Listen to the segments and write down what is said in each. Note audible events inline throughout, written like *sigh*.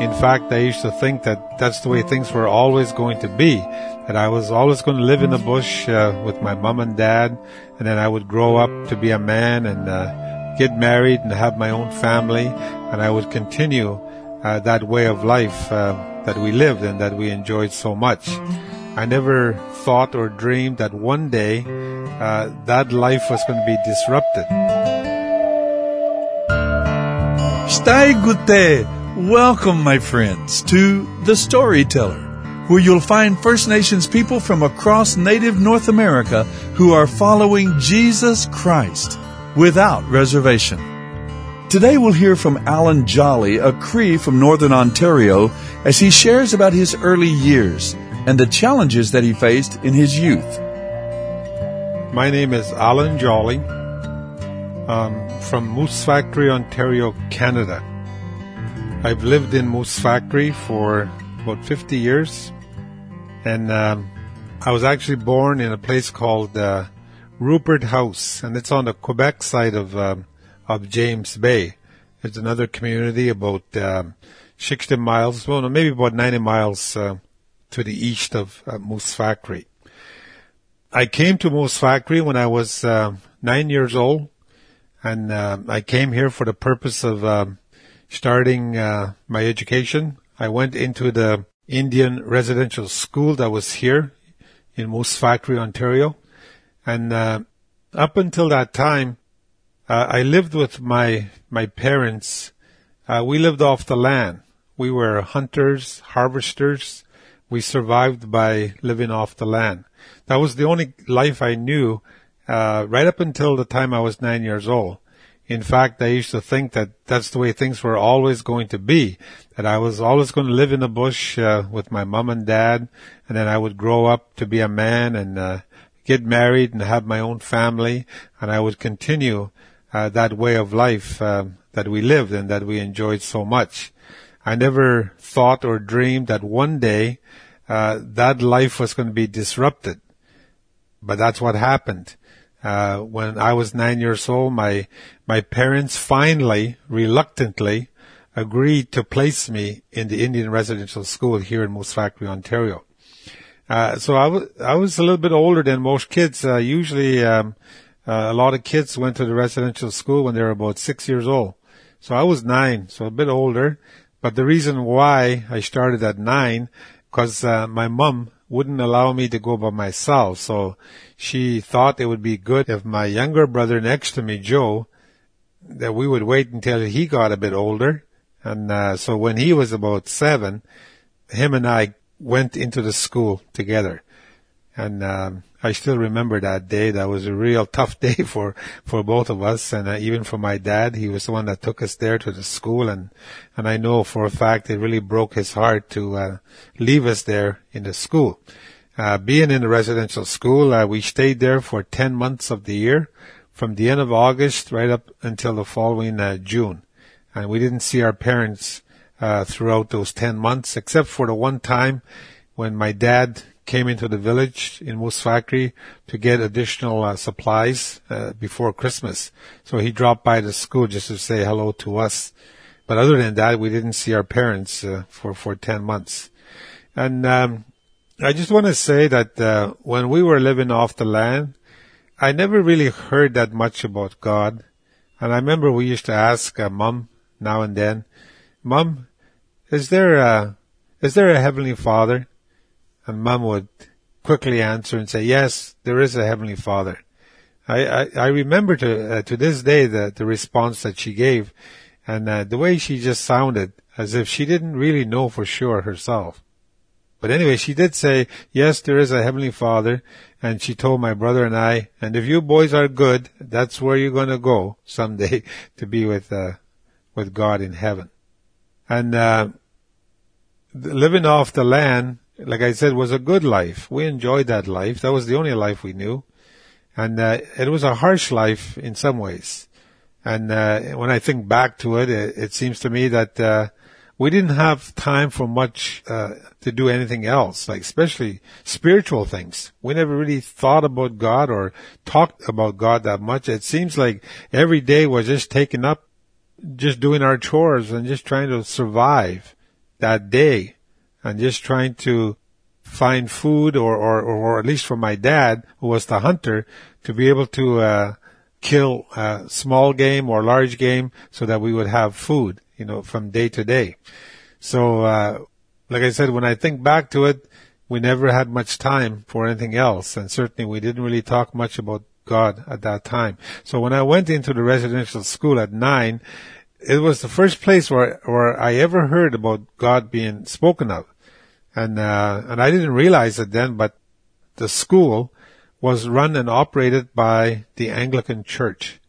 In fact, I used to think that that's the way things were always going to be. That I was always going to live in the bush uh, with my mom and dad, and then I would grow up to be a man and uh, get married and have my own family, and I would continue uh, that way of life uh, that we lived and that we enjoyed so much. I never thought or dreamed that one day uh, that life was going to be disrupted. Welcome, my friends, to The Storyteller, where you'll find First Nations people from across native North America who are following Jesus Christ without reservation. Today we'll hear from Alan Jolly, a Cree from Northern Ontario, as he shares about his early years and the challenges that he faced in his youth. My name is Alan Jolly um, from Moose Factory, Ontario, Canada. I've lived in Moose Factory for about 50 years, and um, I was actually born in a place called uh, Rupert House, and it's on the Quebec side of um, of James Bay. It's another community about um, 60 miles, well, maybe about 90 miles uh, to the east of uh, Moose Factory. I came to Moose Factory when I was uh, nine years old, and uh, I came here for the purpose of um, starting uh, my education. I went into the Indian residential school that was here in Moose Factory, Ontario, and uh, up until that time, uh, I lived with my my parents. Uh, we lived off the land. We were hunters, harvesters. We survived by living off the land. That was the only life I knew uh, right up until the time I was nine years old. In fact, I used to think that that's the way things were always going to be. That I was always going to live in the bush uh, with my mom and dad, and then I would grow up to be a man and uh, get married and have my own family, and I would continue uh, that way of life uh, that we lived and that we enjoyed so much. I never thought or dreamed that one day uh, that life was going to be disrupted, but that's what happened. Uh, when I was nine years old, my my parents finally, reluctantly, agreed to place me in the Indian residential school here in Moose Factory, Ontario. Uh, so I was I was a little bit older than most kids. Uh, usually, um, uh, a lot of kids went to the residential school when they were about six years old. So I was nine, so a bit older. But the reason why I started at nine, because uh, my mom wouldn't allow me to go by myself. So she thought it would be good if my younger brother next to me, Joe, that we would wait until he got a bit older. And uh, so when he was about seven, him and I went into the school together. And um, I still remember that day. That was a real tough *laughs* day for for both of us, and uh, even for my dad. He was the one that took us there to the school, and and I know for a fact it really broke his heart to uh, leave us there in the school. Uh, being in the residential school, uh, we stayed there for ten months of the year, from the end of August right up until the following uh, June, and we didn't see our parents uh, throughout those ten months, except for the one time when my dad came into the village in Moose Factory to get additional uh, supplies uh, before Christmas. So he dropped by the school just to say hello to us. But other than that, we didn't see our parents uh, for for ten months. And um, I just want to say that uh, when we were living off the land, I never really heard that much about God. And I remember we used to ask uh, Mom now and then, Mom, is there a is there a heavenly Father? And mom would quickly answer and say, yes, there is a heavenly father. I, I, I remember to, uh, to this day the, the response that she gave and uh, the way she just sounded as if she didn't really know for sure herself. But anyway, she did say, yes, there is a heavenly father. And she told my brother and I, and if you boys are good, that's where you're going to go someday *laughs* to be with, uh, with God in heaven. And, uh, living off the land like I said, was a good life. We enjoyed that life. That was the only life we knew. And uh, it was a harsh life in some ways. And uh, when I think back to it, it, it seems to me that uh, we didn't have time for much uh, to do anything else, like especially spiritual things. We never really thought about God or talked about God that much. It seems like every day was just taken up just doing our chores and just trying to survive that day and just trying to find food or, or, or at least for my dad, who was the hunter, to be able to, uh, kill, uh, small game or large game so that we would have food, you know, from day to day. So, uh, like I said, when I think back to it, we never had much time for anything else. And certainly we didn't really talk much about God at that time. So when I went into the residential school at nine, it was the first place where, where I ever heard about God being spoken of and uh, and I didn't realize it then, but the school was run and operated by the Anglican Church.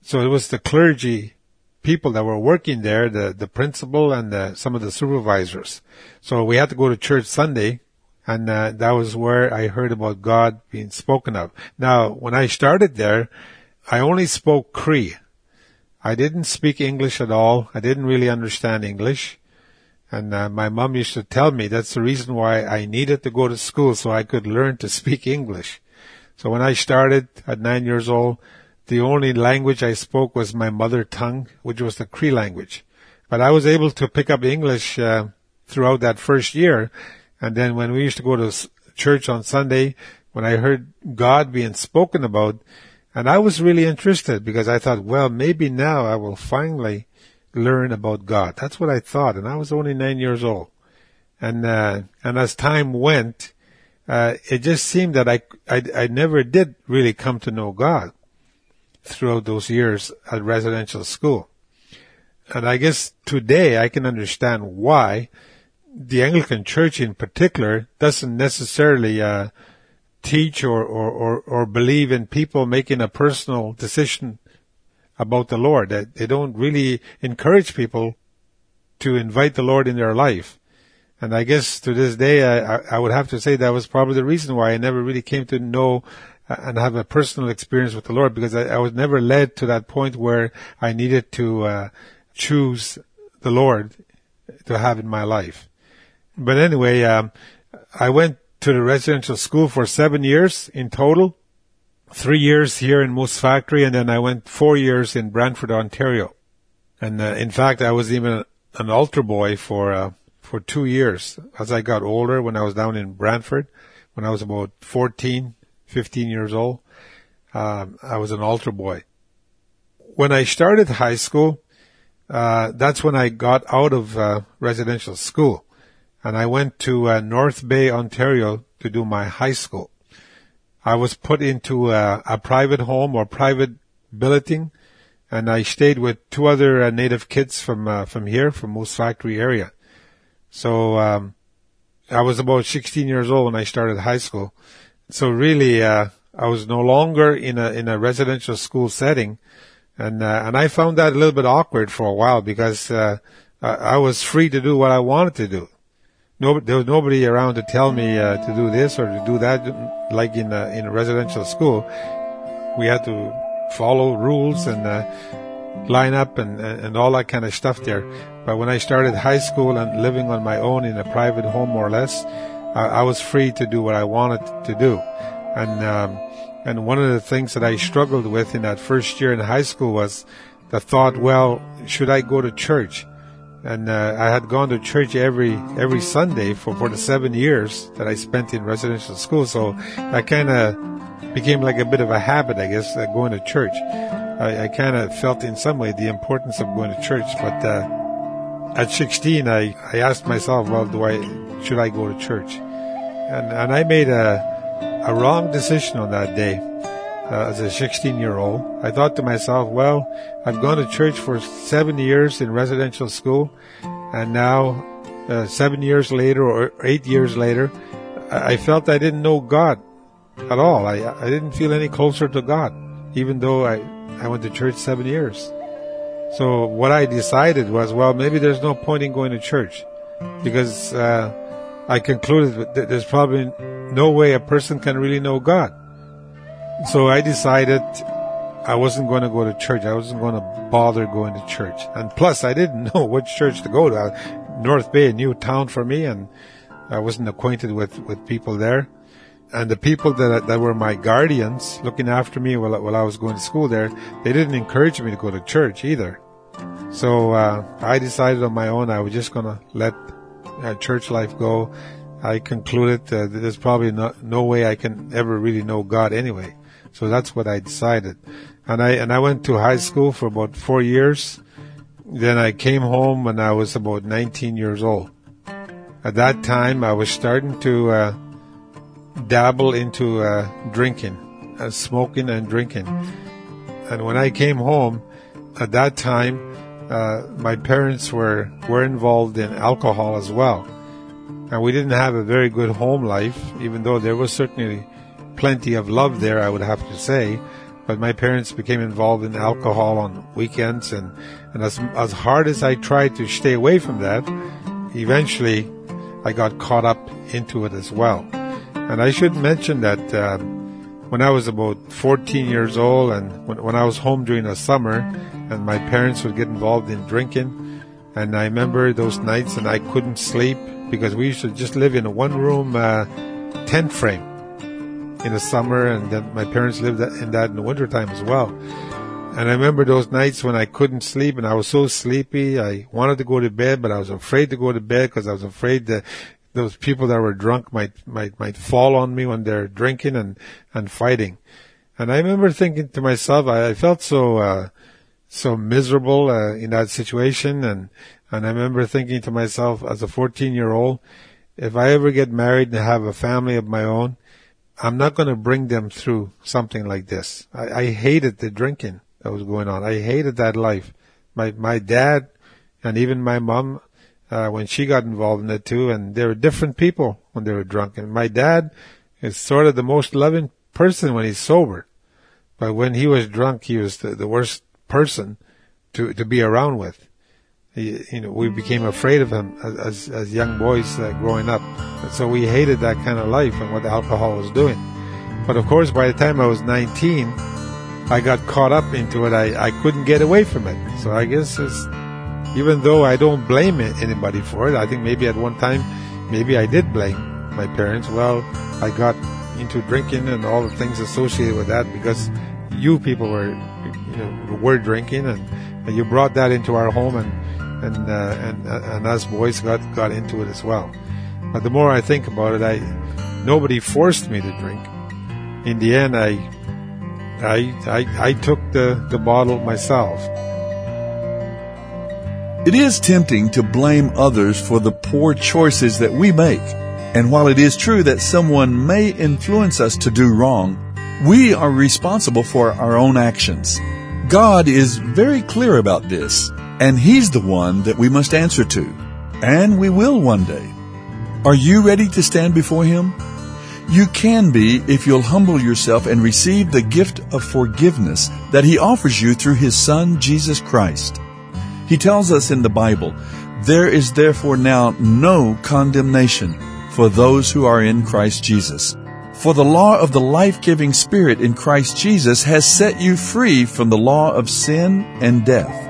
So it was the clergy people that were working there, the the principal and the, some of the supervisors. So we had to go to church Sunday, and uh, that was where I heard about God being spoken of. Now, when I started there, I only spoke Cree. I didn't speak English at all. I didn't really understand English. And uh, my mom used to tell me that's the reason why I needed to go to school so I could learn to speak English. So when I started at nine years old, the only language I spoke was my mother tongue, which was the Cree language. But I was able to pick up English uh, throughout that first year. And then when we used to go to church on Sunday, when I heard God being spoken about, and I was really interested because I thought, well, maybe now I will finally learn about God. That's what I thought, and I was only nine years old. And uh, and as time went, uh, it just seemed that I, I I never did really come to know God throughout those years at residential school. And I guess today I can understand why the Anglican Church in particular doesn't necessarily uh, teach or, or, or, or believe in people making a personal decision about the Lord. That they don't really encourage people to invite the Lord in their life. And I guess to this day, I, I would have to say that was probably the reason why I never really came to know and have a personal experience with the Lord because I, I was never led to that point where I needed to uh, choose the Lord to have in my life. But anyway, um, I went to the residential school for seven years in total three years here in Moose Factory, and then I went four years in Brantford, Ontario. And uh, in fact, I was even an altar boy for uh, for two years. As I got older, when I was down in Brantford, when I was about 14, 15 years old, um, I was an altar boy. When I started high school, uh, that's when I got out of uh, residential school, and I went to uh, North Bay, Ontario, to do my high school. I was put into a, a private home or private billeting, and I stayed with two other uh, native kids from uh, from here, from Moose Factory area. So um, I was about 16 years old when I started high school. So really, uh, I was no longer in a in a residential school setting, and uh, and I found that a little bit awkward for a while because uh, I, I was free to do what I wanted to do no, there was nobody around to tell me uh, to do this or to do that. Like in a, in residential school, we had to follow rules and uh, line up and, and all that kind of stuff there. But when I started high school and living on my own in a private home, more or less, I, I was free to do what I wanted to do. And um, and one of the things that I struggled with in that first year in high school was the thought, well, should I go to church? And uh, I had gone to church every every Sunday for for the seven years that I spent in residential school. So I kind of became like a bit of a habit, I guess, uh, going to church. I, I kind of felt in some way the importance of going to church, but uh, at 16, I I asked myself, well, do I should I go to church? And and I made a a wrong decision on that day uh, as a 16 year old. I thought to myself, well, I've gone to church for seven years in residential school, and now, uh, seven years later or eight years later, I felt I didn't know God at all. I, I didn't feel any closer to God, even though I, I went to church seven years. So what I decided was, well, maybe there's no point in going to church because uh, I concluded that there's probably no way a person can really know God. So I decided I wasn't going to go to church. I wasn't going to bother going to church. And plus, I didn't *laughs* know which church to go to. North Bay, a new town for me, and I wasn't acquainted with, with people there. And the people that, that were my guardians looking after me while, while I was going to school there, they didn't encourage me to go to church either. So, uh, I decided on my own I was just going to let uh, church life go, I concluded that there's probably no, no way I can ever really know God anyway. So that's what I decided. And I, and I went to high school for about four years. Then I came home when I was about 19 years old. At that time, I was starting to uh, dabble into uh, drinking, uh, smoking and drinking. And when I came home, at that time, uh, my parents were were involved in alcohol as well, and we didn't have a very good home life. Even though there was certainly plenty of love there, I would have to say. But my parents became involved in alcohol on weekends, and, and as as hard as I tried to stay away from that, eventually I got caught up into it as well. And I should mention that uh, when I was about 14 years old, and when, when I was home during the summer, and my parents would get involved in drinking. And I remember those nights and I couldn't sleep because we used to just live in a one room uh, tent frame in the summer and then my parents lived in that in the wintertime as well. And I remember those nights when I couldn't sleep and I was so sleepy. I wanted to go to bed, but I was afraid to go to bed because I was afraid that those people that were drunk might, might, might fall on me when they're drinking and, and fighting. And I remember thinking to myself, I, I felt so, uh, so miserable uh, in that situation and and I remember thinking to myself as a 14 year old if I ever get married and have a family of my own I'm not going to bring them through something like this. I, I hated the drinking that was going on. I hated that life. My my dad and even my mom uh, when she got involved in it too and they were different people when they were drunk. And my dad is sort of the most loving person when he's sober. But when he was drunk he was the, the worst person to to be around with. You know, we became afraid of him as as, young boys uh, growing up, and so we hated that kind of life and what alcohol was doing. But of course, by the time I was 19, I got caught up into it. I, I couldn't get away from it. So I guess it's, even though I don't blame anybody for it, I think maybe at one time, maybe I did blame my parents. Well, I got into drinking and all the things associated with that because you people were you know, were drinking, and, and, you brought that into our home, and and uh, and uh, and us boys got got into it as well. But the more I think about it, I nobody forced me to drink. In the end, I I I, I took the, the bottle myself. It is tempting to blame others for the poor choices that we make. And while it is true that someone may influence us to do wrong, we are responsible for our own actions. God is very clear about this, and He's the one that we must answer to. And we will one day. Are you ready to stand before Him? You can be if you'll humble yourself and receive the gift of forgiveness that He offers you through His Son, Jesus Christ. He tells us in the Bible, There is therefore now no condemnation for those who are in Christ Jesus. For the law of the life-giving Spirit in Christ Jesus has set you free from the law of sin and death.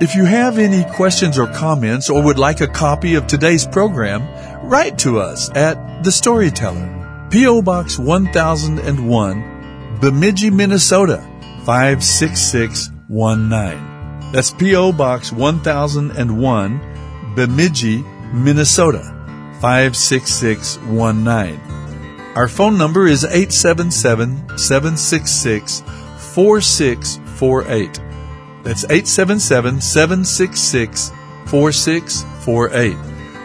If you have any questions or comments or would like a copy of today's program, write to us at The Storyteller, P.O. Box 1001, Bemidji, Minnesota 56619. That's P.O. Box 1001, Bemidji, Minnesota 56619. Our phone number is 877 766 4648. That's 877 766 4648.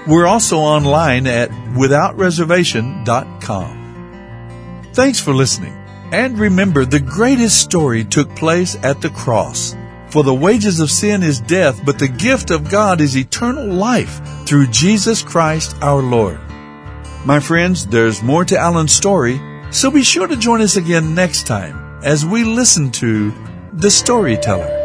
We're also online at withoutreservation.com. Thanks for listening. And remember, the greatest story took place at the cross. For the wages of sin is death, but the gift of God is eternal life through Jesus Christ our Lord. My friends, there's more to Alan's story, so be sure to join us again next time as we listen to The Storyteller.